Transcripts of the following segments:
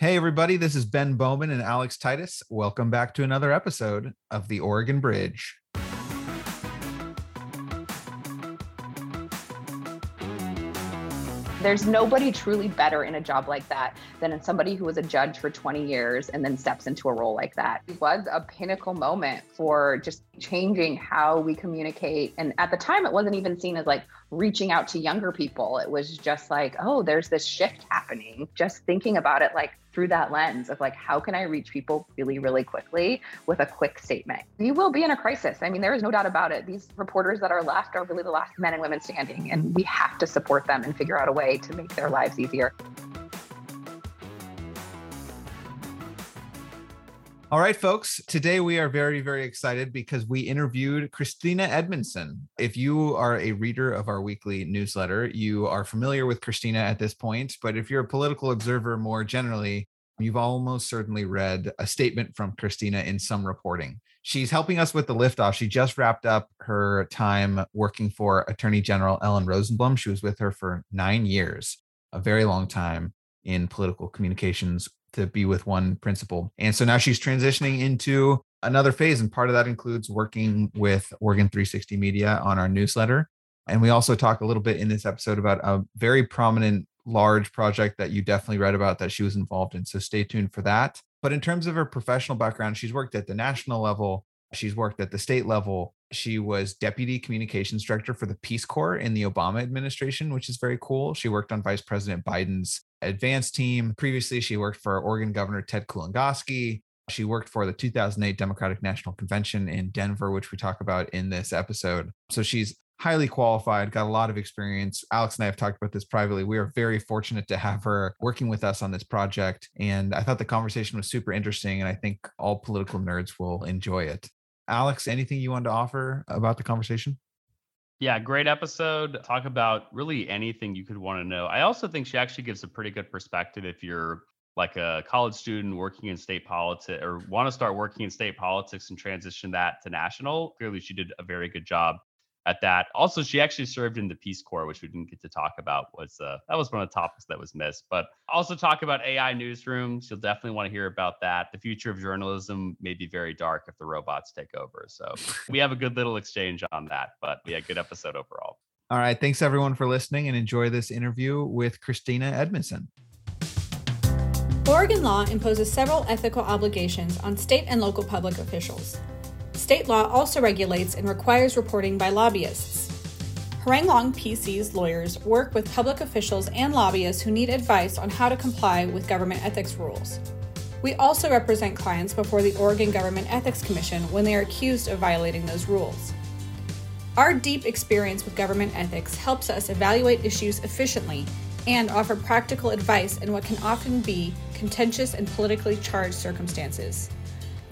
Hey, everybody, this is Ben Bowman and Alex Titus. Welcome back to another episode of The Oregon Bridge. There's nobody truly better in a job like that than somebody who was a judge for 20 years and then steps into a role like that. It was a pinnacle moment for just changing how we communicate. And at the time, it wasn't even seen as like reaching out to younger people. It was just like, oh, there's this shift happening. Just thinking about it like through that lens of like, how can I reach people really, really quickly with a quick statement? You will be in a crisis. I mean, there is no doubt about it. These reporters that are left are really the last men and women standing, and we have to support them and figure out a way to make their lives easier. All right, folks. Today we are very, very excited because we interviewed Kristina Edmunson. If you are a reader of our weekly newsletter, you are familiar with Kristina at this point. But if you're a political observer more generally, you've almost certainly read a statement from Kristina in some reporting. She's helping us with the liftoff. She just wrapped up her time working for Attorney General Ellen Rosenblum. She was with her for nine years, a very long time in political communications to be with one principal. And so now she's transitioning into another phase. And part of that includes working with Oregon 360 Media on our newsletter. And we also talk a little bit in this episode about a very prominent, large project that you definitely read about that she was involved in. So stay tuned for that. But in terms of her professional background, she's worked at the national level, she's worked at the state level. She was deputy communications director for the Peace Corps in the Obama administration, which is very cool. She worked on Vice President Biden's advance team. Previously, she worked for Oregon Governor Ted Kulongoski. She worked for the 2008 Democratic National Convention in Denver, which we talk about in this episode. So she's highly qualified, got a lot of experience. Alex and I have talked about this privately. We are very fortunate to have her working with us on this project. And I thought the conversation was super interesting. And I think all political nerds will enjoy it. Alex, anything you wanted to offer about the conversation? Yeah, great episode. Talk about really anything you could want to know. I also think she actually gives a pretty good perspective if you're like a college student working in state politics or want to start working in state politics and transition that to national. Clearly, she did a very good job at that. Also, she actually served in the Peace Corps, which we didn't get to talk about. Was uh, that was one of the topics that was missed. But also talk about AI newsrooms. You'll definitely want to hear about that. The future of journalism may be very dark if the robots take over. So we have a good little exchange on that. But yeah, good episode overall. All right. Thanks everyone for listening and enjoy this interview with Kristina Edmunson. Oregon law imposes several ethical obligations on state and local public officials. State law also regulates and requires reporting by lobbyists. Harrang Long PC's lawyers work with public officials and lobbyists who need advice on how to comply with government ethics rules. We also represent clients before the Oregon Government Ethics Commission when they are accused of violating those rules. Our deep experience with government ethics helps us evaluate issues efficiently and offer practical advice in what can often be contentious and politically charged circumstances.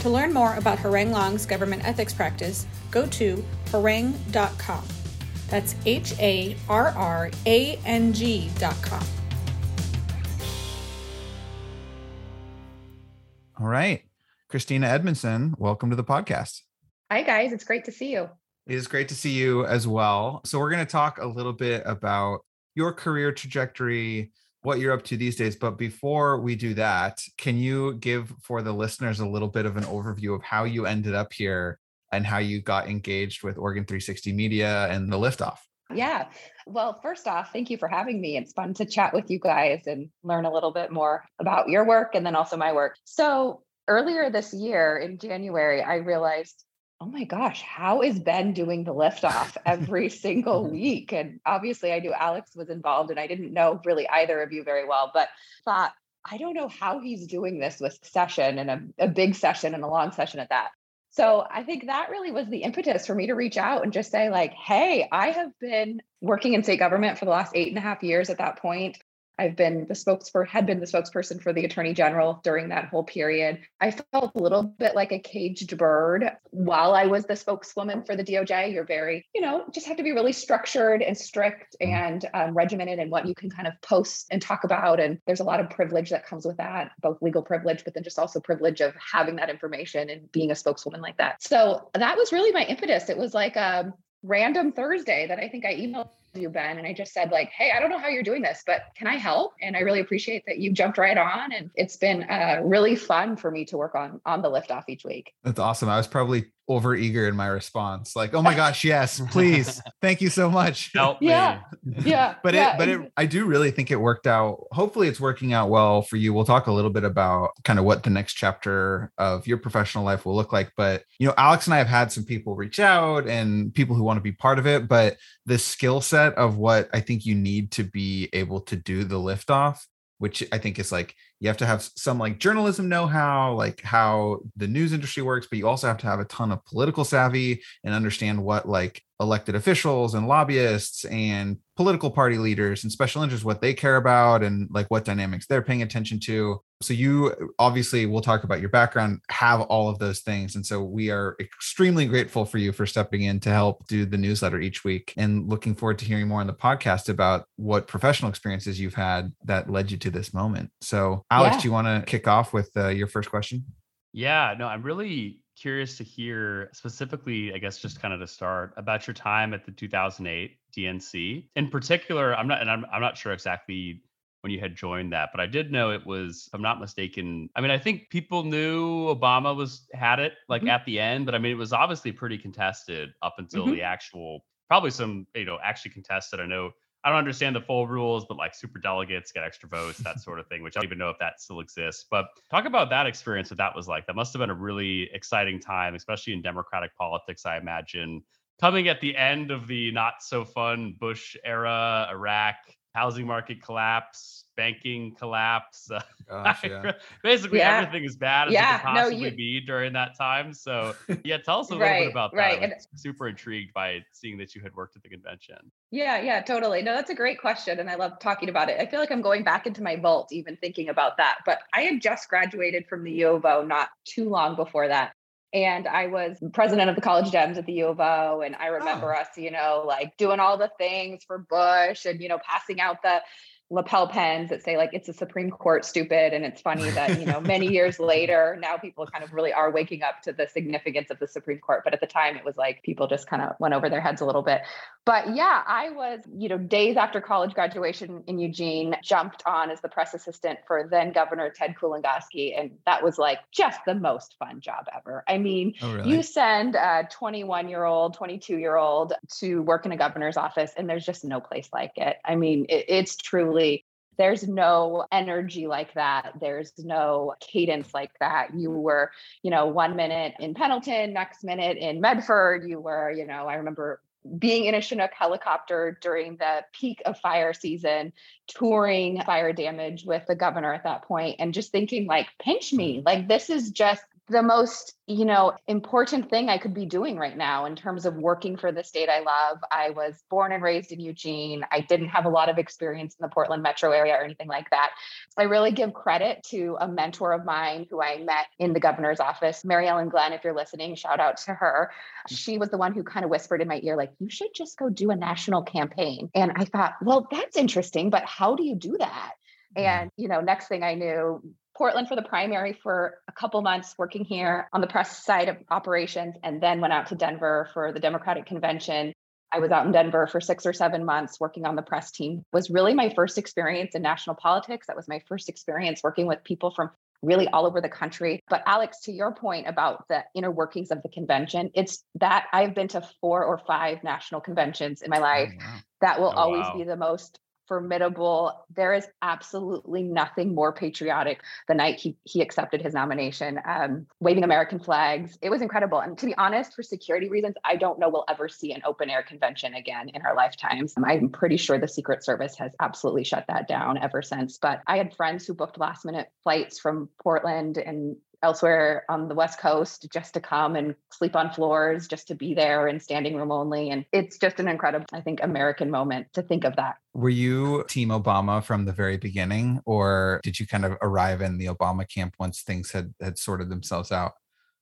To learn more about Harrang Long's government ethics practice, go to harrang.com. That's H A R R A N G.com. All right. Kristina Edmunson, welcome to the podcast. Hi, guys. It's great to see you. It is great to see you as well. So, we're going to talk a little bit about your career trajectory, what you're up to these days. But before we do that, can you give for the listeners a little bit of an overview of how you ended up here and how you got engaged with Oregon 360 Media and the liftoff? Yeah. Well, first off, thank you for having me. It's fun to chat with you guys and learn a little bit more about your work and then also my work. So, earlier this year in January, I realized oh my gosh, how is Ben doing the liftoff every single week? And obviously, I knew Alex was involved, and I didn't know really either of you very well, but thought, I don't know how he's doing this with session and a, a big session and a long session at that. So I think that really was the impetus for me to reach out and just say, like, hey, I have been working in state government for the last eight and a half years at that point. I've been the spokesperson, had been the spokesperson for the attorney general during that whole period. I felt a little bit like a caged bird while I was the spokeswoman for the DOJ. You're very, you know, just have to be really structured and strict mm-hmm. and um, regimented in what you can kind of post and talk about. And there's a lot of privilege that comes with that, both legal privilege, but then just also privilege of having that information and being a spokeswoman like that. So that was really my impetus. It was like a random Thursday that I think I emailed you, Ben. And I just said, like, hey, I don't know how you're doing this, but can I help? And I really appreciate that you jumped right on. And it's been uh, really fun for me to work on on the lift off each week. That's awesome. I was probably over eager in my response like oh my gosh yes please. Thank you so much. Help yeah. Yeah. But yeah. it but it i do really think it worked out. Hopefully it's working out well for you. We'll talk a little bit about kind of what the next chapter of your professional life will look like but you know alex and i have had some people reach out and people who want to be part of it but the skill set of what i think you need to be able to do the lift off which I think is like you have to have some like journalism know-how, like how the news industry works, but you also have to have a ton of political savvy and understand what like elected officials and lobbyists and political party leaders and special interests what they care about and like what dynamics they're paying attention to. So you uh, obviously we'll talk about your background have all of those things and so we are extremely grateful for you for stepping in to help do the newsletter each week and looking forward to hearing more on the podcast about what professional experiences you've had that led you to this moment. So alex Yeah. do you want to kick off with uh, your first question Yeah, no, I'm really curious to hear specifically, I guess, just kind of to start about your time at the 2008 DNC. In particular, I'm not, and I'm, I'm not sure exactly when you had joined that, but I did know it was, if I'm not mistaken. I mean, I think people knew Obama was had it like Mhm. at the end, but I mean, it was obviously pretty contested up until Mhm. the actual, probably some, you know, actually contested. I know I don't understand the full rules, but like super delegates get extra votes, that sort of thing, which I don't even know if that still exists. But talk about that experience, what that was like. That must have been a really exciting time, especially in Democratic politics, I imagine. Coming at the end of the not so fun Bush era, Iraq, housing market collapse, banking collapse. uh, Gosh, yeah. Basically, Yeah. everything as bad as Yeah, it could no, possibly you- be during that time. So, yeah, tell us a little Right, bit about that. right, I and- super intrigued by seeing that you had worked at the convention. Yeah, yeah, totally. No, that's a great question. And I love talking about it. I feel like I'm going back into my vault, even thinking about that. But I had just graduated from the U of O not too long before that. And I was president of the College Dems at the U of O. And I remember oh. us, you know, like doing all the things for Bush and, you know, passing out the lapel pens that say like it's a Supreme Court stupid. And it's funny that, you know, many years later, now people kind of really are waking up to the significance of the Supreme Court. But at the time it was like people just kind of went over their heads a little bit. But yeah, I was, you know, days after college graduation in Eugene, jumped on as the press assistant for then Governor Ted Kulongoski. And that was like just the most fun job ever. I mean, oh really you send a 21 year old, 22 year old to work in a governor's office, and there's just no place like it. I mean, it, it's truly. There's no energy like that. There's no cadence like that. You were, you know, one minute in Pendleton, next minute in Medford. You were, you know, I remember being in a Chinook helicopter during the peak of fire season, touring fire damage with the governor at that point, and just thinking, like, pinch me. Mm-hmm. Like, this is just the most, you know, important thing I could be doing right now in terms of working for the state I love. I was born and raised in Eugene. I didn't have a lot of experience in the Portland metro area or anything like that. I really give credit to a mentor of mine who I met in the governor's office, Mary Ellen Glenn. If you're listening, shout out to her. She was the one who kind of whispered in my ear, like, you should just go do a national campaign. And I thought, well, that's interesting, but how do you do that? Mm-hmm. And, you know, next thing I knew, Portland for the primary for a couple months working here on the press side of operations, and then went out to Denver for the Democratic convention. I was out in Denver for six or seven months working on the press team. It was really my first experience in national politics. That was my first experience working with people from really all over the country. But Alex, to your point about the inner workings of the convention, it's that I've been to four or five national conventions in my oh, life. Oh, wow. That will Oh, always wow. be the most formidable. There is absolutely nothing more patriotic the night he, he accepted his nomination, um, waving American flags. It was incredible. And to be honest, for security reasons, I don't know we'll ever see an open air convention again in our lifetimes. I'm pretty sure the Secret Service has absolutely shut that down ever since. But I had friends who booked last minute flights from Portland and elsewhere on the West Coast just to come and sleep on floors, just to be there and standing room only. And it's just an incredible, I think, American moment to think of that. Were you Team Obama from the very beginning, or did you kind of arrive in the Obama camp once things had had sorted themselves out?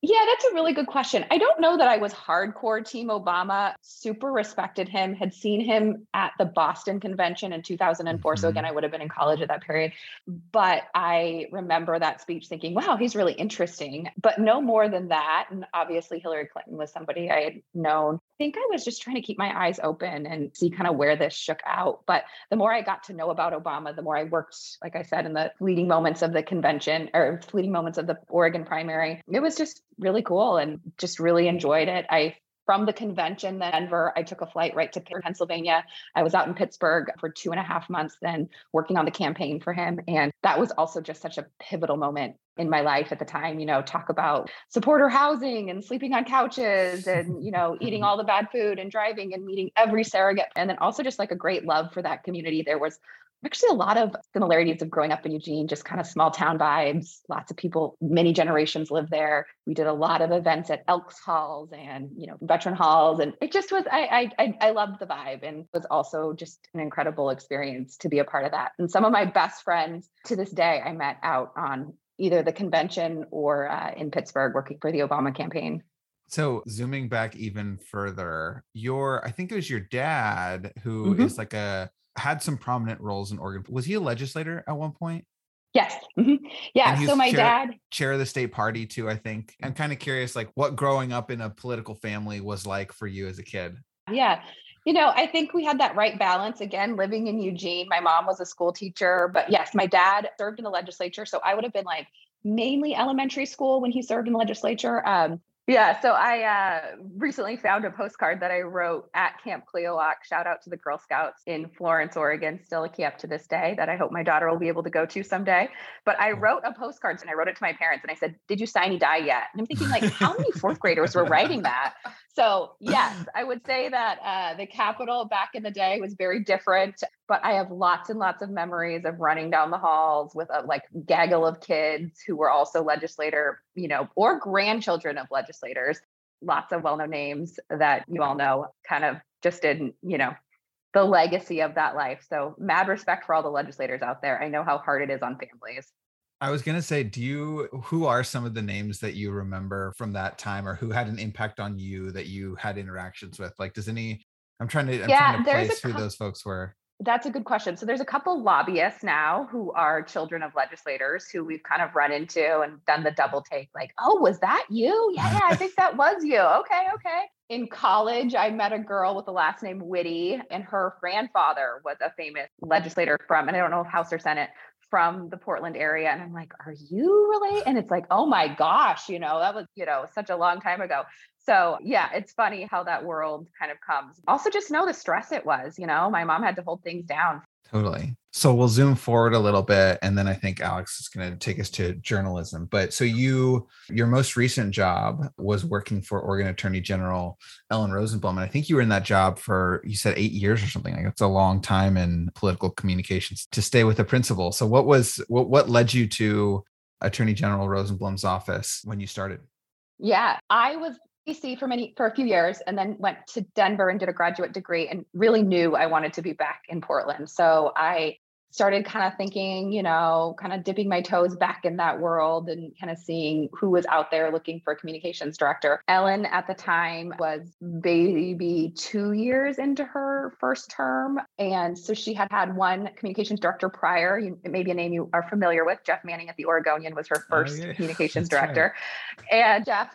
Yeah, that's a really good question. I don't know that I was hardcore Team Obama. Super respected him, had seen him at the Boston convention in 2004. Mm-hmm. So, again, I would have been in college at that period. But I remember that speech thinking, wow, he's really interesting, but no more than that. And obviously, Hillary Clinton was somebody I had known. I think I was just trying to keep my eyes open and see kind of where this shook out. But the more I got to know about Obama, the more I worked, like I said, in the fleeting moments of the convention or fleeting moments of the Oregon primary. It was just really cool and just really enjoyed it. I from the convention that Denver, I took a flight right to Pennsylvania. I was out in Pittsburgh for two and a half months then working on the campaign for him. And that was also just such a pivotal moment in my life at the time, you know, talk about supporter housing and sleeping on couches and, you know, eating mm-hmm. all the bad food and driving and meeting every surrogate. And then also just like a great love for that community. There was actually a lot of similarities of growing up in Eugene, just kind of small town vibes. Lots of people, many generations live there. We did a lot of events at Elks Halls and you know veteran halls, and it just was. I I I loved the vibe, and was also just an incredible experience to be a part of that. And some of my best friends to this day, I met out on either the convention or uh, in Pittsburgh working for the Obama campaign. So zooming back even further, your I think it was your dad who mm-hmm. is like a had some prominent roles in Oregon. Was he a legislator at one point? Yes. Mm-hmm. Yeah. So my chair, dad chair of the state party too, I think. I'm kind of curious like what growing up in a political family was like for you as a kid. Yeah. You know, I think we had that right balance again living in Eugene. My mom was a school teacher, but yes, my dad served in the legislature, so I would have been like mainly elementary school when he served in the legislature. Um, yeah, so I uh, recently found a postcard that I wrote at Camp Cleawox. Shout out to the Girl Scouts in Florence, Oregon, still a camp to this day that I hope my daughter will be able to go to someday. But I wrote a postcard and I wrote it to my parents and I said, "Did you sine die yet?" And I'm thinking, like, how many fourth graders were writing that? So yes, I would say that uh, the Capitol back in the day was very different. But I have lots and lots of memories of running down the halls with a like gaggle of kids who were also legislator, you know, or grandchildren of legislators. Lots of well-known names that you all know, kind of just didn't, you know, the legacy of that life. So mad respect for all the legislators out there. I know how hard it is on families. I was gonna say, do you who are some of the names that you remember from that time or who had an impact on you that you had interactions with? Like, does any I'm trying to I'm yeah, trying to place who those folks were. That's a good question. So there's a couple lobbyists now who are children of legislators who we've kind of run into and done the double take, like, oh, was that you? Yeah, yeah, I think that was you. Okay, okay. In college, I met a girl with the last name Witte, and her grandfather was a famous legislator from, and I don't know if House or Senate, from the Portland area. And I'm like, are you related? And it's like, oh my gosh, you know, that was, you know, such a long time ago. So yeah, it's funny how that world kind of comes. Also, just know the stress it was, you know, my mom had to hold things down Totally. So we'll zoom forward a little bit and then I think Alex is going to take us to journalism. But so you your most recent job was working for Oregon Attorney General Ellen Rosenblum and I think you were in that job for you said 8 years or something. Like it's a long time in political communications to stay with the principal. So what was what what led you to Attorney General Rosenblum's office when you started? Yeah, I was DC for many for a few years and then went to Denver and did a graduate degree and really knew I wanted to be back in Portland. So I started kind of thinking, you know, kind of dipping my toes back in that world and kind of seeing who was out there looking for a communications director. Ellen at the time was maybe two years into her first term. And so she had had one communications director prior, maybe a name you are familiar with. Jeff Manning at the Oregonian was her oh, first oh, yeah. communications That's director. Right. And Jeff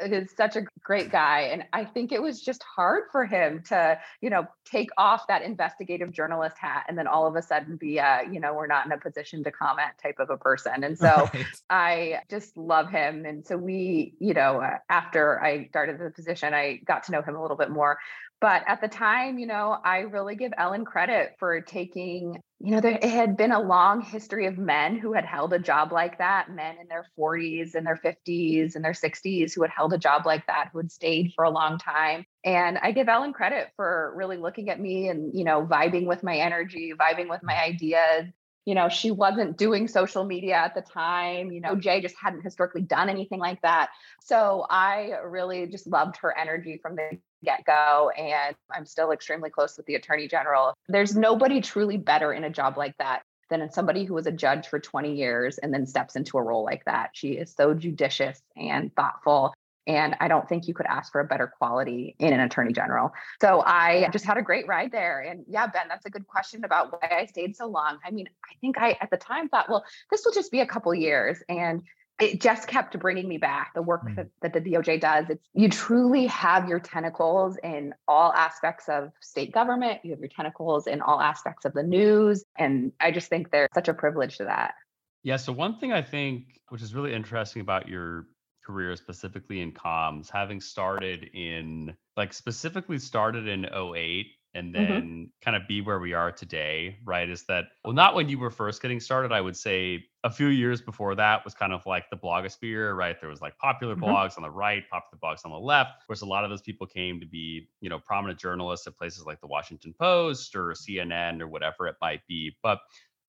is such a great guy. And I think it was just hard for him to, you know, take off that investigative journalist hat and then all of a sudden be uh, you know, we're not in a position to comment type of a person. And so right. I just love him. And so we, you know, uh, after I started the position, I got to know him a little bit more. But at the time, you know, I really give Ellen credit for taking, you know, there it had been a long history of men who had held a job like that, men in their 40s and their 50s and their 60s who had held a job like that, who had stayed for a long time. And I give Ellen credit for really looking at me and, you know, vibing with my energy, vibing with my mm. ideas, you know, she wasn't doing social media at the time. You know, Jay just hadn't historically done anything like that. So I really just loved her energy from the get go. And I'm still extremely close with the attorney general. There's nobody truly better in a job like that than somebody who was a judge for 20 years and then steps into a role like that. She is so judicious and thoughtful. And I don't think you could ask for a better quality in an attorney general. So I just had a great ride there. And yeah, Ben, that's a good question about why I stayed so long. I mean, I think I at the time thought, well, this will just be a couple years. And it just kept bringing me back the work mm. that, that the doj does. It's you truly have your tentacles in all aspects of state government. You have your tentacles in all aspects of the news and i just think there's such a privilege to that. Yeah so one thing i think which is really interesting about your career specifically in comms having started in like specifically started in 08 and mm-hmm. then mm-hmm. kind of be where we are today, right? Is that well, not when you were first getting started. I would say a few years before that was kind of like the blogosphere, right? There was like popular mm-hmm. blogs on the right, popular blogs on the left. Of course, a lot of those people came to be, you know, prominent journalists at places like the Washington Post or CNN or whatever it might be. But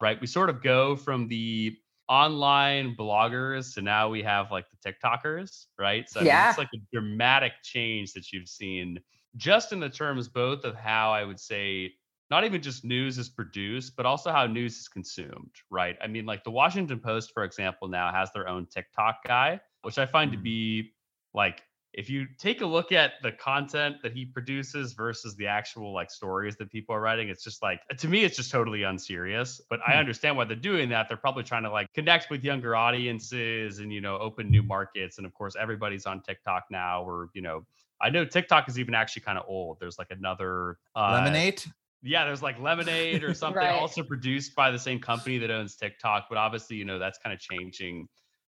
right, we sort of go from the online bloggers to now we have like the TikTokers, right? So yeah. it's like a dramatic change that you've seen just in the terms both of how I would say not even just news is produced, but also how news is consumed, right? I mean, like the Washington Post, for example, now has their own TikTok guy, which I find to mm-hmm. be like if you take a look at the content that he produces versus the actual like stories that people are writing, it's just like to me, it's just totally unserious. But I hmm. understand why they're doing that. They're probably trying to like connect with younger audiences and you know open new markets. And of course, everybody's on TikTok now, or you know I know TikTok is even actually kind of old. There's like another uh, Lemon8. Yeah, there's like Lemon8 or something right. also produced by the same company that owns TikTok. But obviously, you know, that's kind of changing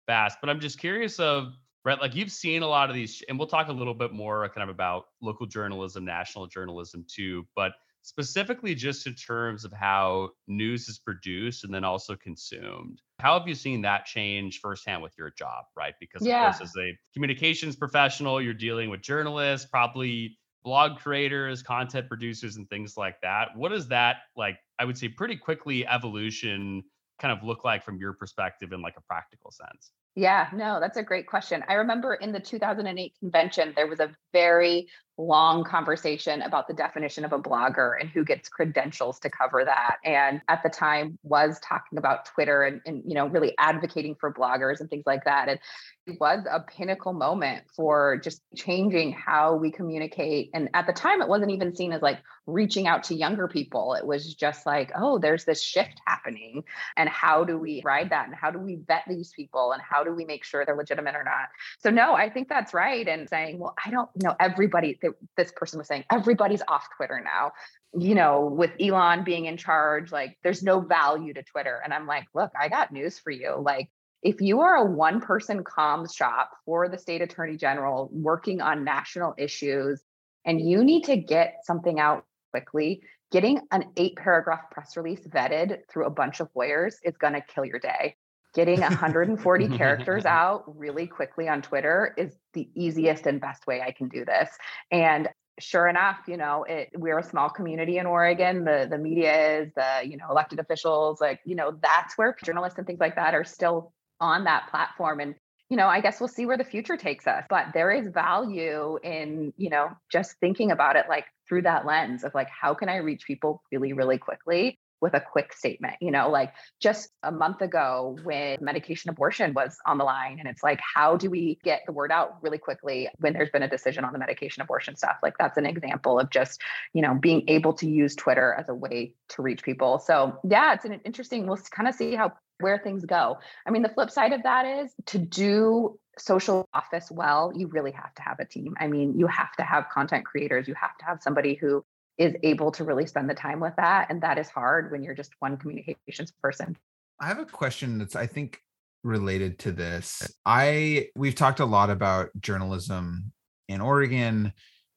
fast. But I'm just curious of right, like you've seen a lot of these, and we'll talk a little bit more kind of about local journalism, national journalism too. But specifically just in terms of how news is produced and then also consumed. How have you seen that change firsthand with your job, right? Because yeah. of course, as a communications professional, you're dealing with journalists, probably blog creators, content producers, and things like that. What is that like? I would say pretty quickly evolution kind of look like from your perspective in like a practical sense? Yeah, no, that's a great question. I remember in the 2008 convention, there was a very long conversation about the definition of a blogger and who gets credentials to cover that. And at the time was talking about Twitter and, and you know, really advocating for bloggers and things like that. And it was a pinnacle moment for just changing how we communicate. And at the time, it wasn't even seen as like reaching out to younger people. It was just like, oh, there's this shift happening. And how do we ride that? And how do we vet these people? And how do we make sure they're legitimate or not? So, no, I think that's right. And saying, well, I don't know, everybody, this person was saying, everybody's off Twitter now you know, with Elon being in charge, like there's no value to Twitter. And I'm like, look, I got news for you. Like if you are a one person comms shop for the state attorney general working on national issues and you need to get something out quickly, getting an eight paragraph press release vetted through a bunch of lawyers is going to kill your day. Getting 140 characters out really quickly on Twitter is the easiest and best way I can do this. And sure enough, you know, it, we're a small community in Oregon. The the media is the you know elected officials, like you know that's where journalists and things like that are still on that platform and you know i guess we'll see where the future takes us but there is value in you know just thinking about it like through that lens of like how can i reach people really really quickly with a quick statement you know like just a month ago when medication abortion was on the line and it's like how do we get the word out really quickly when there's been a decision on the medication abortion stuff like that's an example of just you know being able to use twitter as a way to reach people so yeah it's an interesting we'll kind of see how where things go. I mean, the flip side of that is to do social office well, you really have to have a team. I mean, you have to have content creators, you have to have somebody who is able to really spend the time with that. And that is hard when you're just one communications person. I have a question that's, I think, related to this. I we've talked a lot about journalism in Oregon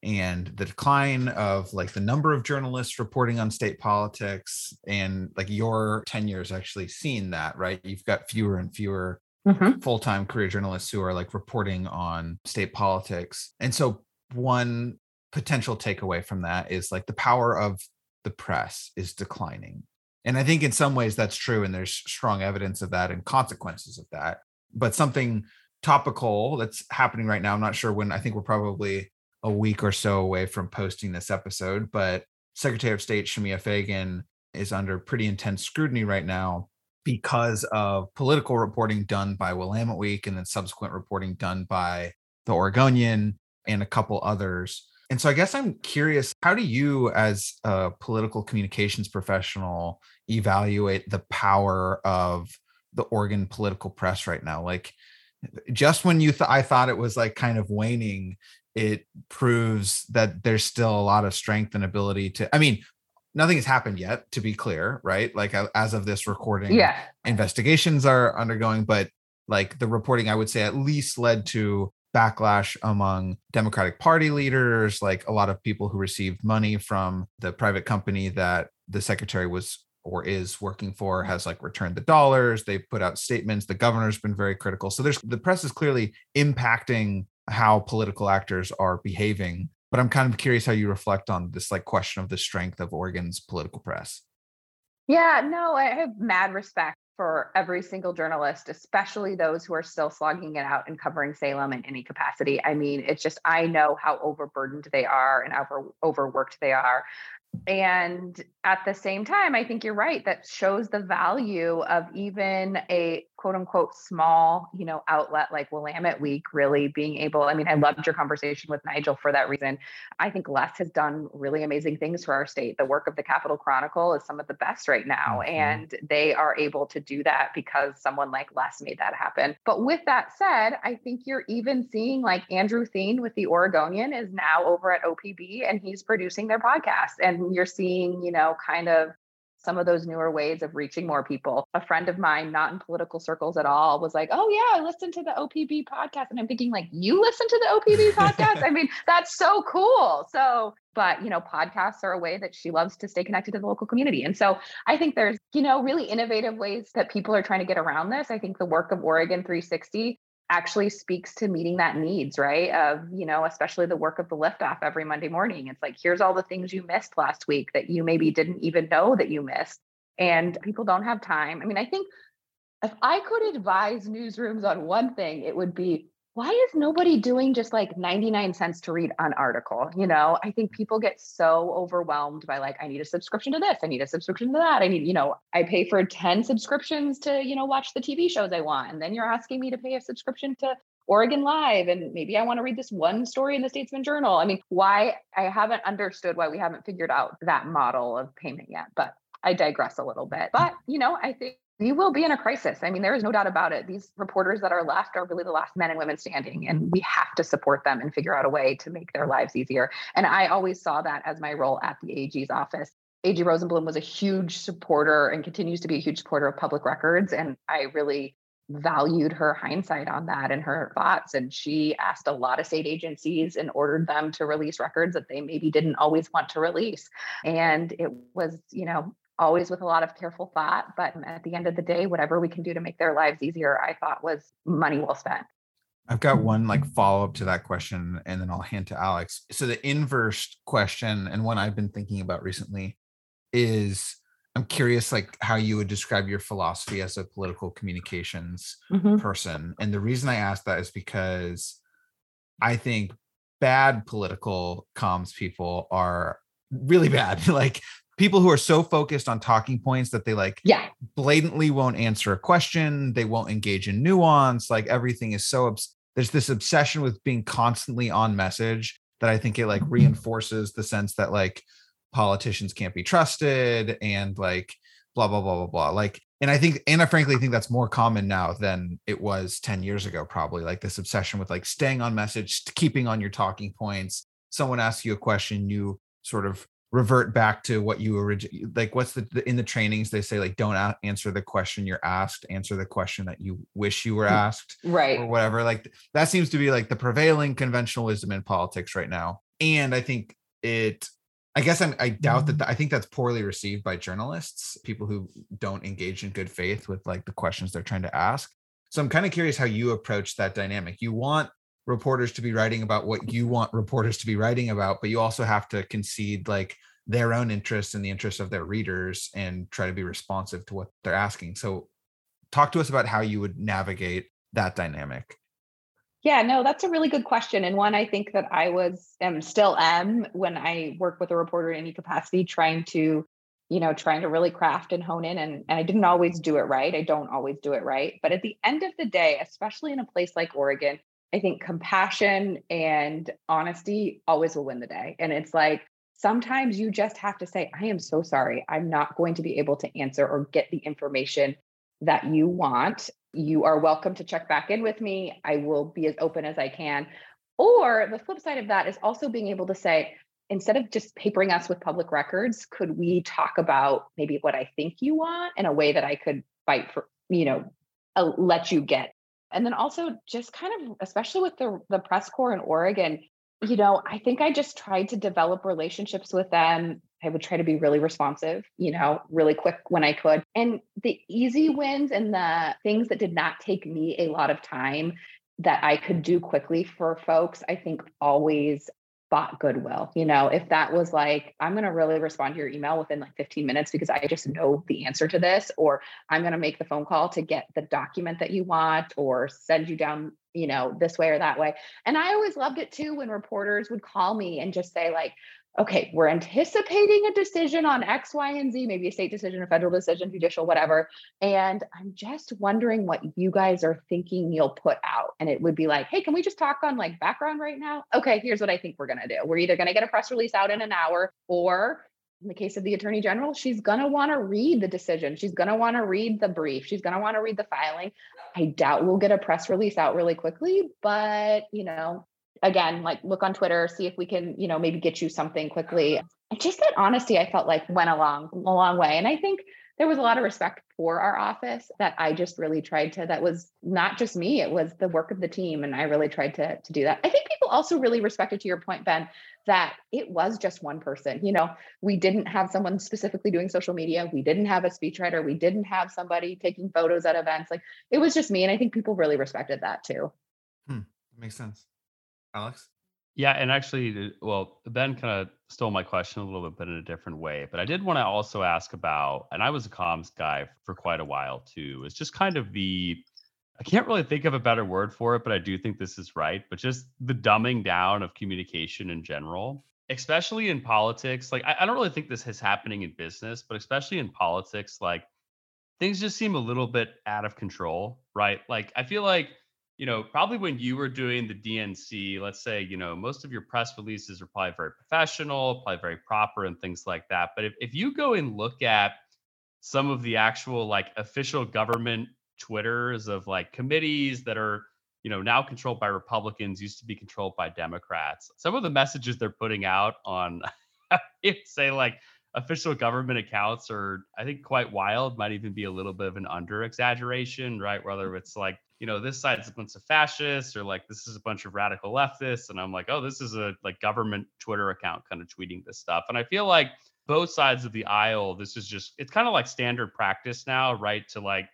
and the decline of like the number of journalists reporting on state politics and like your tenure has actually seen that right you've got fewer and fewer mm-hmm. full-time career journalists who are like reporting on state politics and so one potential takeaway from that is like the power of the press is declining and i think in some ways that's true and there's strong evidence of that and consequences of that but something topical that's happening right now i'm not sure when i think we're probably a week or so away from posting this episode, but Secretary of State Shemia Fagan is under pretty intense scrutiny right now because of political reporting done by Willamette Week and then subsequent reporting done by the Oregonian and a couple others. And so I guess I'm curious how do you, as a political communications professional, evaluate the power of the Oregon political press right now? Like, just when you th- I thought it was like kind of waning, it proves that there's still a lot of strength and ability to. I mean, nothing has happened yet, to be clear, right? Like as of this recording, yeah, investigations are undergoing, but like the reporting, I would say at least led to backlash among Democratic Party leaders, like a lot of people who received money from the private company that the secretary was or is working for has like returned the dollars. They put out statements. The governor's been very critical. So there's the press is clearly impacting how political actors are behaving. But I'm kind of curious how you reflect on this like question of the strength of Oregon's political press. Yeah, no, I have mad respect for every single journalist, especially those who are still slogging it out and covering Salem in any capacity. I mean, it's just I know how overburdened they are and over overworked they are. And at the same time, I think you're right. That shows the value of even a quote unquote small, you know, outlet like Willamette Week really being able. I mean, I loved your conversation with Nigel for that reason. I think Les has done really amazing things for our state. The work of the Capital Chronicle is some of the best right now. Mm-hmm. And they are able to do that because someone like Les made that happen. But with that said, I think you're even seeing like Andrew Theen with the Oregonian is now over at OPB and he's producing their podcast. And you're seeing, you know, kind of some of those newer ways of reaching more people. A friend of mine, not in political circles at all, was like, "Oh yeah, I listened to the OPB podcast," and I'm thinking, like, you listen to the OPB podcast? I mean, that's so cool. So, but you know, podcasts are a way that she loves to stay connected to the local community, and so I think there's you know really innovative ways that people are trying to get around this. I think the work of Oregon 360 actually speaks to meeting that needs, right? Of, you know, especially the work of the liftoff every Monday morning. It's like, here's all the things you missed last week that you maybe didn't even know that you missed. And people don't have time. I mean, I think if I could advise newsrooms on one thing, it would be why is nobody doing just like 99 cents to read an article? You know, I think people get so overwhelmed by like, I need a subscription to this, I need a subscription to that. I need, you know, I pay for 10 subscriptions to, you know, watch the TV shows I want. And then you're asking me to pay a subscription to Oregon Live, and maybe I want to read this one story in the Statesman Journal. I mean, why I haven't understood why we haven't figured out that model of payment yet, but I digress a little bit. But, you know, I think we will be in a crisis. I mean, there is no doubt about it. These reporters that are left are really the last men and women standing, and we have to support them and figure out a way to make their lives easier. And I always saw that as my role at the AG's office. AG Rosenblum was a huge supporter and continues to be a huge supporter of public records. And I really valued her hindsight on that and her thoughts. And she asked a lot of state agencies and ordered them to release records that they maybe didn't always want to release. And it was, you know, always with a lot of careful thought. But at the end of the day, whatever we can do to make their lives easier, I thought was money well spent. I've got one like follow up to that question, and then I'll hand to Alex. So, the inverse question, and one I've been thinking about recently, is I'm curious, like how you would describe your philosophy as a political communications mm-hmm. person. And the reason I ask that is because I think bad political comms people are really bad. like people who are so focused on talking points that they like yeah blatantly won't answer a question they won't engage in nuance like everything is so obs- there's this obsession with being constantly on message that i think it like mm-hmm. reinforces the sense that like politicians can't be trusted and like blah blah blah blah blah like and i think and i frankly think that's more common now than it was 10 years ago probably like this obsession with like staying on message keeping on your talking points someone asks you a question you sort of revert back to what you originally like what's the, the, in the trainings they say like don't a- answer the question you're asked answer the question that you wish you were mm, asked right. or whatever like that seems to be like the prevailing conventional wisdom in politics right now. And i think it i guess I'm, i doubt that mm-hmm. i think that's poorly received by journalists people who don't engage in good faith with like the questions they're trying to ask. So i'm kind of curious how you approach that dynamic. You want reporters to be writing about what you want reporters to be writing about but you also have to concede like their own interests and the interests of their readers and try to be responsive to what they're asking so talk to us about how you would navigate that dynamic yeah no that's a really good question and one i think that i was am still am when i work with a reporter in any capacity trying to you know, trying to really craft and hone in. And, and I didn't always do it right. I don't always do it right. But at the end of the day, especially in a place like Oregon, I think compassion and honesty always will win the day. And it's like sometimes you just have to say, I am so sorry. I'm not going to be able to answer or get the information that you want. You are welcome to check back in with me. I will be as open as I can. Or the flip side of that is also being able to say, instead of just papering us with public records, could we talk about maybe what I think you want in a way that I could fight for, you know, uh, let you get? And then also just kind of, especially with the, the press corps in Oregon, you know, I think I just tried to develop relationships with them. I would try to be really responsive, you know, really quick when I could. And the easy wins and the things that did not take me a lot of time that I could do quickly for folks, I think always bought goodwill. You know, if that was like, I'm going to really respond to your email within like 15 minutes because I just know the answer to this, or I'm going to make the phone call to get the document that you want, or send you down, you know, this way or that way. And I always loved it too when reporters would call me and just say, like, okay, we're anticipating a decision on X, Y, and Z, maybe a state decision, a federal decision, judicial, whatever. And I'm just wondering what you guys are thinking you'll put out. And it would be like, hey, can we just talk on like background right now? Okay, here's what I think we're going to do. We're either going to get a press release out in an hour or in the case of the attorney general, she's going to want to read the decision. She's going to want to read the brief. She's going to want to read the filing. I doubt we'll get a press release out really quickly, but you know, again, like look on Twitter, see if we can, you know, maybe get you something quickly. And just that honesty, I felt like went along a long way. And I think there was a lot of respect for our office that I just really tried to, that was not just me, it was the work of the team. And I really tried to, to do that. I think people also really respected to your point, Ben, that it was just one person. You know, we didn't have someone specifically doing social media. We didn't have a speechwriter. We didn't have somebody taking photos at events. Like it was just me. And I think people really respected that too. Hmm. Makes sense. Alex? Yeah, and actually, well, Ben kind of stole my question a little bit, but in a different way. But I did want to also ask about, and I was a comms guy for quite a while too. It's just kind of the, I can't really think of a better word for it, but I do think this is right. But just the dumbing down of communication in general, especially in politics. Like, I, I don't really think this is happening in business, but especially in politics, like things just seem a little bit out of control, right? Like, I feel like you know, probably when you were doing the DNC, let's say, you know, most of your press releases are probably very professional, probably very proper and things like that. But if, if you go and look at some of the actual like official government Twitters of like committees that are, you know, now controlled by Republicans, used to be controlled by Democrats, some of the messages they're putting out on, say, like official government accounts are, I think, quite wild, might even be a little bit of an under exaggeration, right? Whether it's like, you know, this side's a bunch of fascists or like this is a bunch of radical leftists. And I'm like, oh, this is a like government Twitter account kind of tweeting this stuff. And I feel like both sides of the aisle, this is just, it's kind of like standard practice now, right? To like,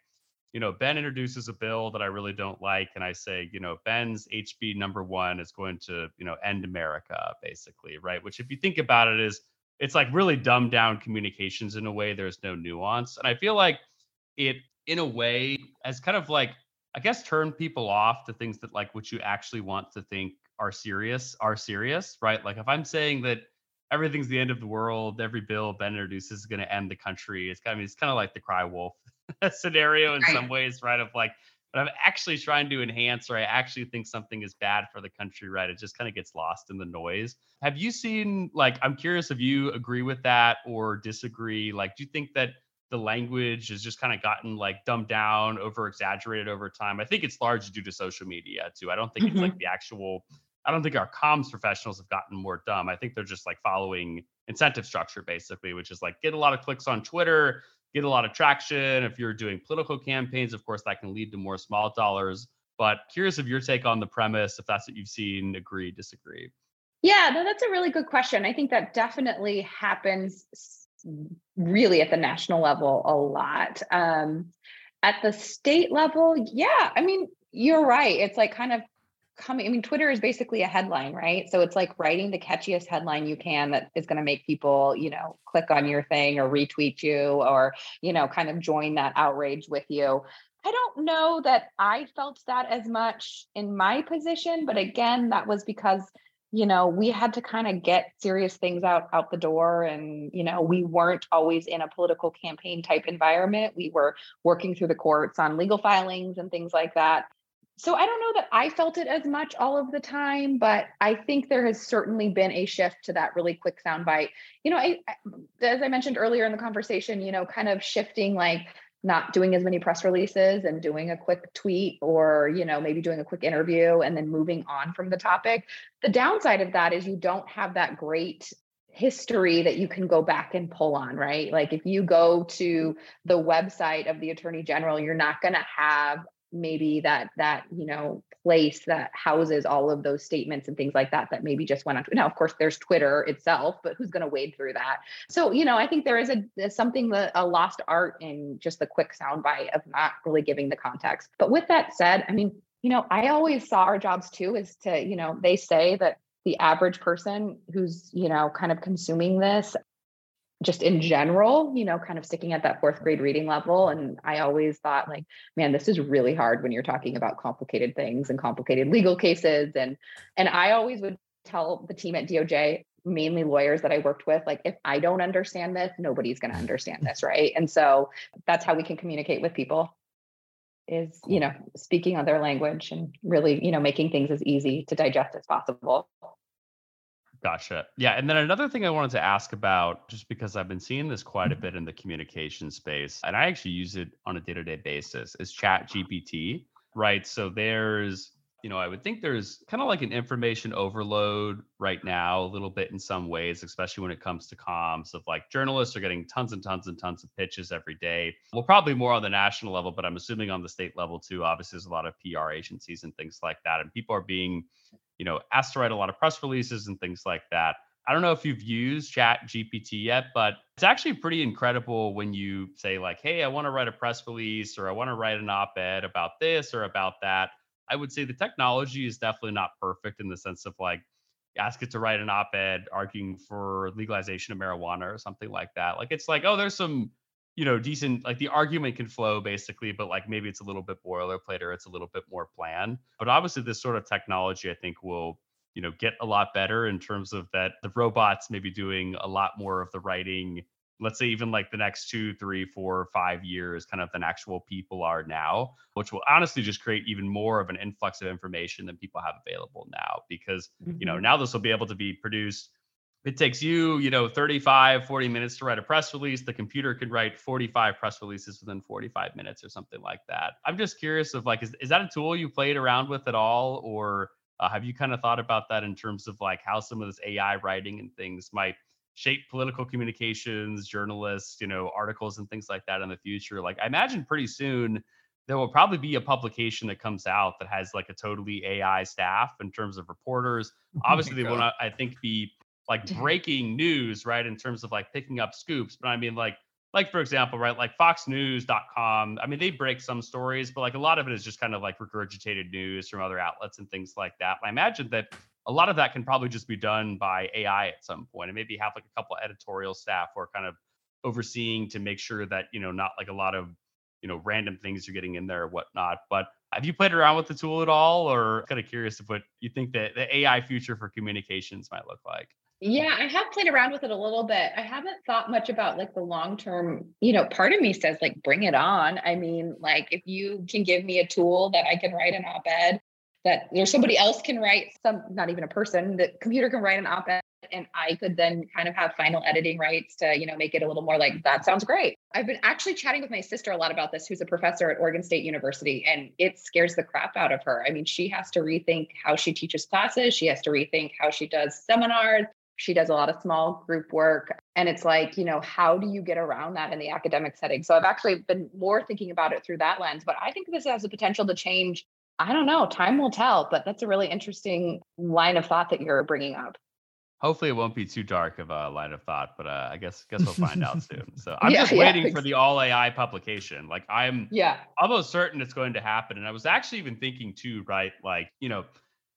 you know, Ben introduces a bill that I really don't like. And I say, you know, Ben's HB number one is going to, you know, end America, basically, right? Which, if you think about it, is it's like really dumbed down communications in a way there's no nuance. And I feel like it, in a way, has kind of like I guess turn people off to things that like what you actually want to think are serious are serious, right? Like if I'm saying that everything's the end of the world, every bill Ben introduces is going to end the country. It's kind of it's kind of like the cry wolf scenario in right. some ways, right? Of like, but I'm actually trying to enhance, or I actually think something is bad for the country, right? It just kind of gets lost in the noise. Have you seen like I'm curious if you agree with that or disagree? Like, do you think that the language has just kind of gotten like dumbed down, over exaggerated over time. I think it's largely due to social media too. I don't think mm-hmm. it's like the actual. I don't think our comms professionals have gotten more dumb. I think they're just like following incentive structure basically, which is like get a lot of clicks on Twitter, get a lot of traction. If you're doing political campaigns, of course, that can lead to more small dollars. But curious of your take on the premise, if that's what you've seen, agree, disagree. Yeah, no, that's a really good question. I think that definitely happens really at the national level a lot. Um, at the state level, yeah, I mean, you're right. It's like kind of coming. I mean, Twitter is basically a headline, right? So it's like writing the catchiest headline you can that is going to make people, you know, click on your thing or retweet you or, you know, kind of join that outrage with you. I don't know that I felt that as much in my position, but again, that was because you know we had to kind of get serious things out out the door and you know we weren't always in a political campaign type environment we were working through the courts on legal filings and things like that so i don't know that i felt it as much all of the time but i think there has certainly been a shift to that really quick soundbite you know I, as i mentioned earlier in the conversation you know kind of shifting like not doing as many press releases and doing a quick tweet or you know maybe doing a quick interview and then moving on from the topic. The downside of that is you don't have that great history that you can go back and pull on right? Like if you go to the website of the attorney general you're not going to have maybe that that you know place that houses all of those statements and things like that that maybe just went on now of course there's twitter itself but who's going to wade through that? So you know i think there is a something that a lost art in just the quick soundbite of not really giving the context. But with that said i mean you know i always saw our jobs too is to you know they say that the average person who's you know kind of consuming this just in general, you know, kind of sticking at that fourth grade reading level. And I always thought, like, man, this is really hard when you're talking about complicated things and complicated legal cases. And and I always would tell the team at DOJ, mainly lawyers that I worked with, like, if I don't understand this, nobody's going to understand this, right? And so that's how we can communicate with people is you know speaking on their language and really you know making things as easy to digest as possible Gotcha. Yeah. And then another thing I wanted to ask about, just because I've been seeing this quite a mm-hmm. bit in the communication space, and I actually use it on a day to day basis, is Chat GPT, right? So there's, you know, I would think there's kind of like an information overload right now, a little bit in some ways, especially when it comes to comms of like journalists are getting tons and tons and tons of pitches every day. Well, probably more on the national level, but I'm assuming on the state level too. Obviously, there's a lot of PR agencies and things like that. And people are being you know, asked to write a lot of press releases and things like that. I don't know if you've used Chat GPT yet, but it's actually pretty incredible when you say, like, hey, I want to write a press release or I want to write an op ed about this or about that. I would say the technology is definitely not perfect in the sense of like, ask it to write an op ed arguing for legalization of marijuana or something like that. Like, it's like, oh, there's some you know, decent like the argument can flow basically, but like maybe it's a little bit boilerplate or it's a little bit more planned. But obviously, this sort of technology, I think, will you know get a lot better in terms of that the robots maybe doing a lot more of the writing let's say even like the next two three four five years kind of than actual people are now which will honestly just create even more of an influx of information than people have available now because mm-hmm. you know mm-hmm. now this will be able to be produced it takes you, you know, 35, 40 minutes to write a press release. The computer can write 45 press releases within 45 minutes or something like that. I'm just curious of like, is, is that a tool you played around with at all? Or uh, have you kind of thought about that in terms of like how some of this AI writing and things might shape political communications, journalists, you know, articles and things like that in the future? Like, I imagine pretty soon there will probably be a publication that comes out that has like a totally AI staff in terms of reporters. Oh Obviously, oh they will not, I think, be like breaking news, right? In terms of like picking up scoops. But I mean, like, like for example, right, like FoxNews.com. I mean, they break some stories, but like a lot of it is just kind of like regurgitated news from other outlets and things like that. And I imagine that a lot of that can probably just be done by AI at some point, and maybe have like a couple editorial staff who are kind of overseeing to make sure that you know not like a lot of you know random things you're getting in there or whatnot. But have you played around with the tool at all, or kind of curious of what you think that the AI future for communications might look like? Yeah, I have played around with it a little bit. I haven't thought much about like the long term, you know, part of me says like bring it on. I mean, like if you can give me a tool that I can write an op-ed that there's somebody else can write some not even a person, the computer can write an op-ed and I could then kind of have final editing rights to, you know, make it a little more like that sounds great. I've been actually chatting with my sister a lot about this, who's a professor at Oregon State University, and it scares the crap out of her. I mean, she has to rethink how she teaches classes, she has to rethink how she does seminars, she does a lot of small group work. And it's like, you know, how do you get around that in the academic setting? So I've actually been more thinking about it through that lens. But I think this has the potential to change. I don't know, time will tell, but that's a really interesting line of thought that you're bringing up. Hopefully, it won't be too dark of a line of thought, but uh, I guess guess we'll find out soon. So I'm yeah, just waiting yeah. for the all AI publication. Like I'm yeah almost certain it's going to happen. And I was actually even thinking too, right? Like you know,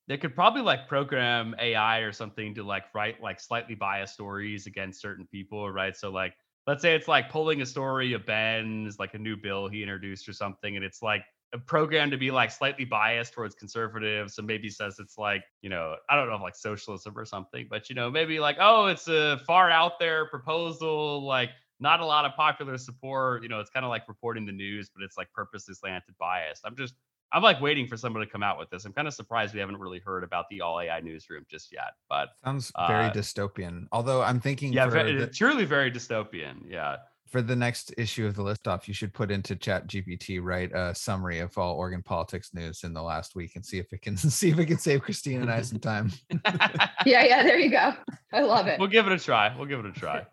they could probably like program AI or something to like write like slightly biased stories against certain people, right? So like let's say it's like pulling a story of Ben's like a new bill he introduced or something, and it's like uh, programmed to be like slightly biased towards conservatives. So maybe says it's like, you know, I don't know like socialism or something, but you know, maybe like, oh, it's a far out there proposal, like not a lot of popular support. You know, it's kind of like reporting the news, but it's like purposely slanted biased. I'm just I'm like waiting for someone to come out with this. I'm kind of surprised we haven't really heard about the all AI newsroom just yet. But sounds very uh, dystopian. Although I'm thinking, yeah, very, the, truly very dystopian. Yeah. For the next issue of the liftoff, you should put into Chat GPT write a summary of all Oregon politics news in the last week and see if it can see if it can save Kristina and I some time. yeah, yeah, there you go. I love it. We'll give it a try. We'll give it a try.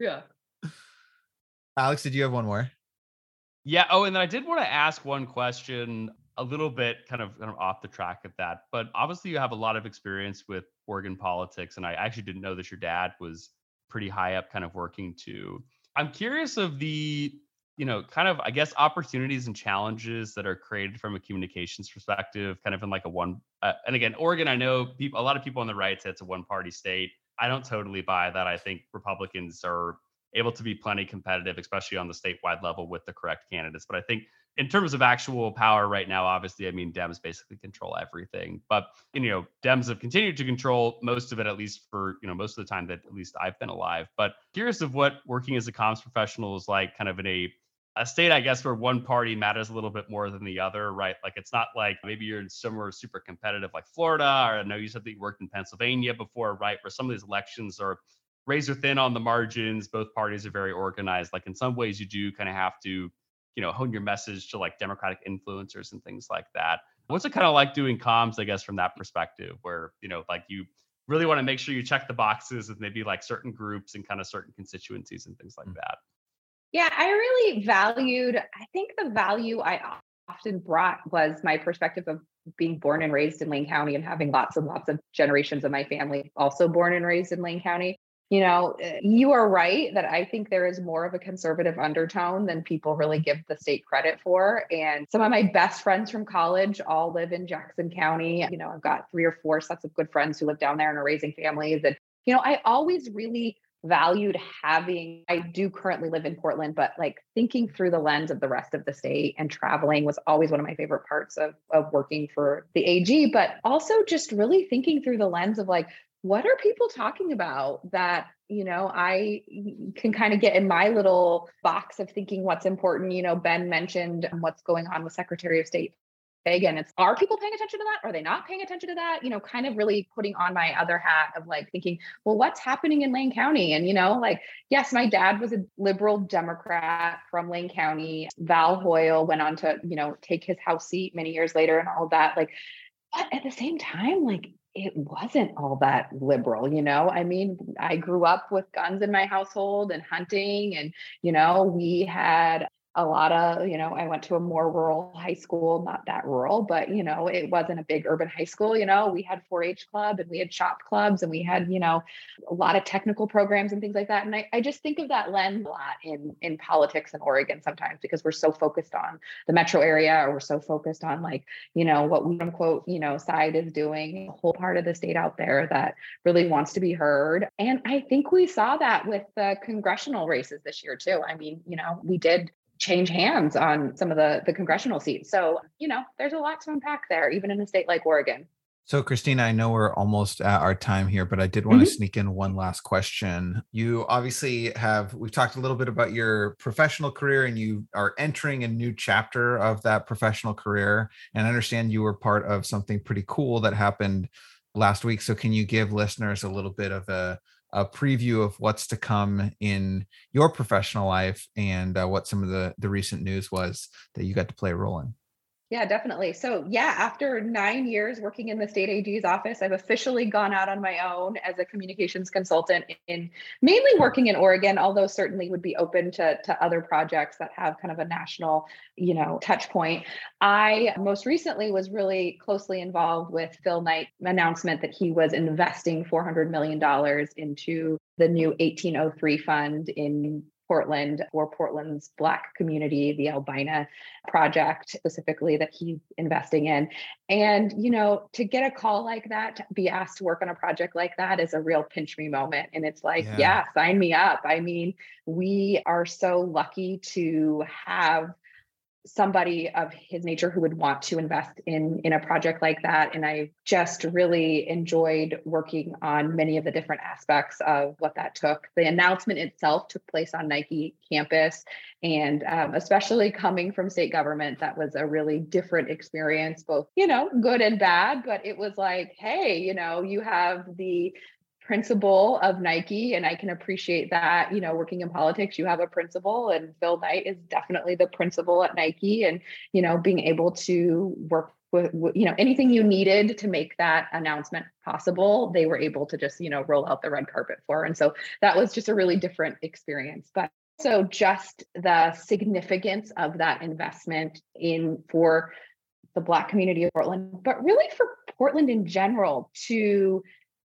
yeah. Alex, did you have one more? Yeah. Oh, and then I did want to ask one question a little bit kind of, kind of off the track of that, but obviously you have a lot of experience with Oregon politics, and I actually didn't know that your dad was pretty high up, kind of working too. I'm curious of the, you know, kind of I guess opportunities and challenges that are created from a communications perspective, kind of in like a one. Uh, and again, Oregon, I know people, a lot of people on the right say it's a one-party state. I don't totally buy that. I think Republicans are able to be plenty competitive, especially on the statewide level with the correct candidates. But I think in terms of actual power right now, obviously, I mean, Dems basically control everything. But you know, Dems have continued to control most of it, at least for you know most of the time that at least I've been alive. But curious of what working as a comms professional is like, kind of in a a state, I guess, where one party matters a little bit more than the other, right? Like it's not like maybe you're in somewhere super competitive like Florida, or I know you said that you worked in Pennsylvania before, right? Where some of these elections are razor thin on the margins. Both parties are very organized. Like in some ways, you do kind of have to you know hone your message to like democratic influencers and things like that. What's it kind of like doing comms i guess from that perspective where you know like you really want to make sure you check the boxes with maybe like certain groups and kind of certain constituencies and things like mm. that? Yeah i really valued i think the value i often brought was my perspective of being born and raised in Lane County and having lots and lots of generations of my family also born and raised in Lane County you know, eh, you are right that I think there is more of a conservative undertone than people really give the state credit for. And some of my best friends from college all live in Jackson County. You know, I've got three or four sets of good friends who live down there and are raising families. And, you know, I always really valued having I do currently live in Portland but like thinking through the lens of the rest of the state and traveling was always one of my favorite parts of of working for the AG but also just really thinking through the lens of like what are people talking about that you know i mm, can kind of get in my little box of thinking what's important you know ben mentioned um, what's going on with secretary of state Again, It's are people paying attention to that? Are they not paying attention to that? You know, kind of really putting on my other hat of like thinking, well, what's happening in Lane County? And, you know, like, yes, my dad was a liberal Democrat from Lane County. Val Hoyle went on to, you know, take his House seat many years later and all that. Like, but at the same time, like it wasn't all that liberal, you know. I mean, I grew up with guns in my household and hunting, and you know, we had a lot of, you know, I went to a more rural high school, not that rural, but, you know, it wasn't a big urban high school. You know, we had 4 H club and we had shop clubs and we had, you know, a lot of technical programs and things like that. And I, I just think of that lens a lot in, in politics in Oregon sometimes because we're so focused on the metro area or we're so focused on like, you know, what we unquote, you know, side is doing, a whole part of the state out there that really wants to be heard. And I think we saw that with the congressional races this year too. I mean, you know, we did change hands on some of the the congressional seats. So, you know, there's a lot to unpack there, even in a state like Oregon. So, Kristina, I know we're almost at our time here, but I did want mm-hmm. to sneak in one last question. You obviously have, we've talked a little bit about your professional career and you are entering a new chapter of that professional career. And I understand you were part of something pretty cool that happened last week. So, can you give listeners a little bit of a a preview of what's to come in your professional life and uh, what some of the the recent news was that you got to play a role in. Yeah, definitely. So, yeah, after nine years working in the state AG's office, I've officially gone out on my own as a communications consultant in mainly working in Oregon, although certainly would be open to, to other projects that have kind of a national, you know, touch point. I most recently was really closely involved with Phil Knight's announcement that he was investing $400 million into the new 1803 fund in Portland for Portland's Black community, the Albina project specifically that he's investing in. And, you know, to get a call like that, to be asked to work on a project like that is a real pinch me moment. And it's like, yeah. yeah, sign me up. I mean, we are so lucky to have somebody of his nature who would want to invest in in a project like that. And i just really enjoyed working on many of the different aspects of what that took. The announcement itself took place on nike campus. And um, especially coming from state government that was a really different experience both you know good and bad but it was like hey you know you have the principal of Nike, and I can appreciate that. You know, working in politics, you have a principal, and Phil Knight is definitely the principal at Nike, and you know, being able to work with, you know anything you needed to make that announcement possible, they were able to just you know roll out the red carpet for, and so that was just a really different experience, but. So just the significance of that investment in for the Black community of Portland, but really for Portland in general to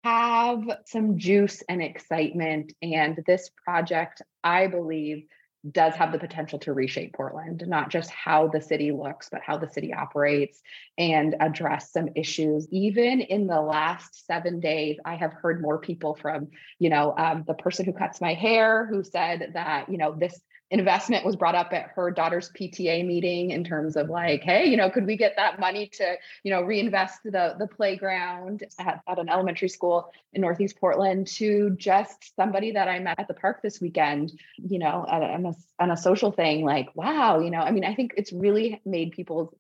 have some juice and excitement. And this project, I believe, does have the potential to reshape Portland, not just how the city looks, but how the city operates and address some issues. Even in the last seven days, I have heard more people from, you know, um, the person who cuts my hair who said that, you know, this investment was brought up at her daughter's PTA meeting in terms of like, hey, you know, could we get that money to, you know, reinvest the the playground at, at an elementary school in Northeast Portland to just somebody that I met at the park this weekend, you know, on a, on a social thing, like, wow, you know, I mean, I think it's really made people's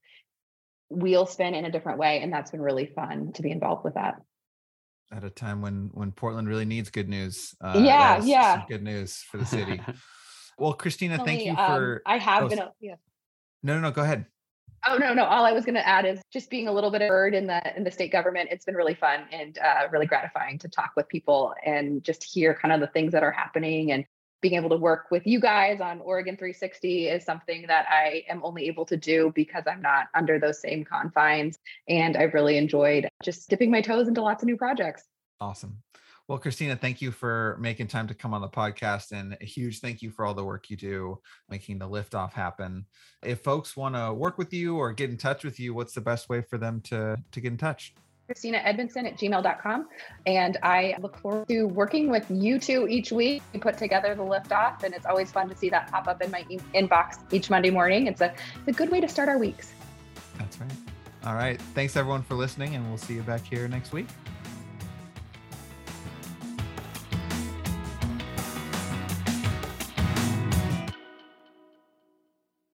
wheel spin in a different way. And that's been really fun to be involved with that at a time when when Portland really needs good news. Uh, yeah, yeah, good news for the city. Well, Kristina, thank you um, for. Um, I have oh, been. A, yeah. No, no, no. Go ahead. Oh no, no. All I was going to add is just being a little bit of bird in the in the state government. It's been really fun and uh, really gratifying to talk with people and just hear kind of the things that are happening and being able to work with you guys on Oregon 360 is something that I am only able to do because I'm not under those same confines. And I've really enjoyed just dipping my toes into lots of new projects. Awesome. Well, Kristina, thank you for making time to come on the podcast and a huge thank you for all the work you do making the liftoff happen. If folks want to work with you or get in touch with you, what's the best way for them to, to get in touch? Kristina Edmunson at gmail.com. And I look forward to working with you two each week. We put together the liftoff, and it's always fun to see that pop up in my e- inbox each Monday morning. It's a, it's a good way to start our weeks. That's right. All right. Thanks everyone for listening, and we'll see you back here next week.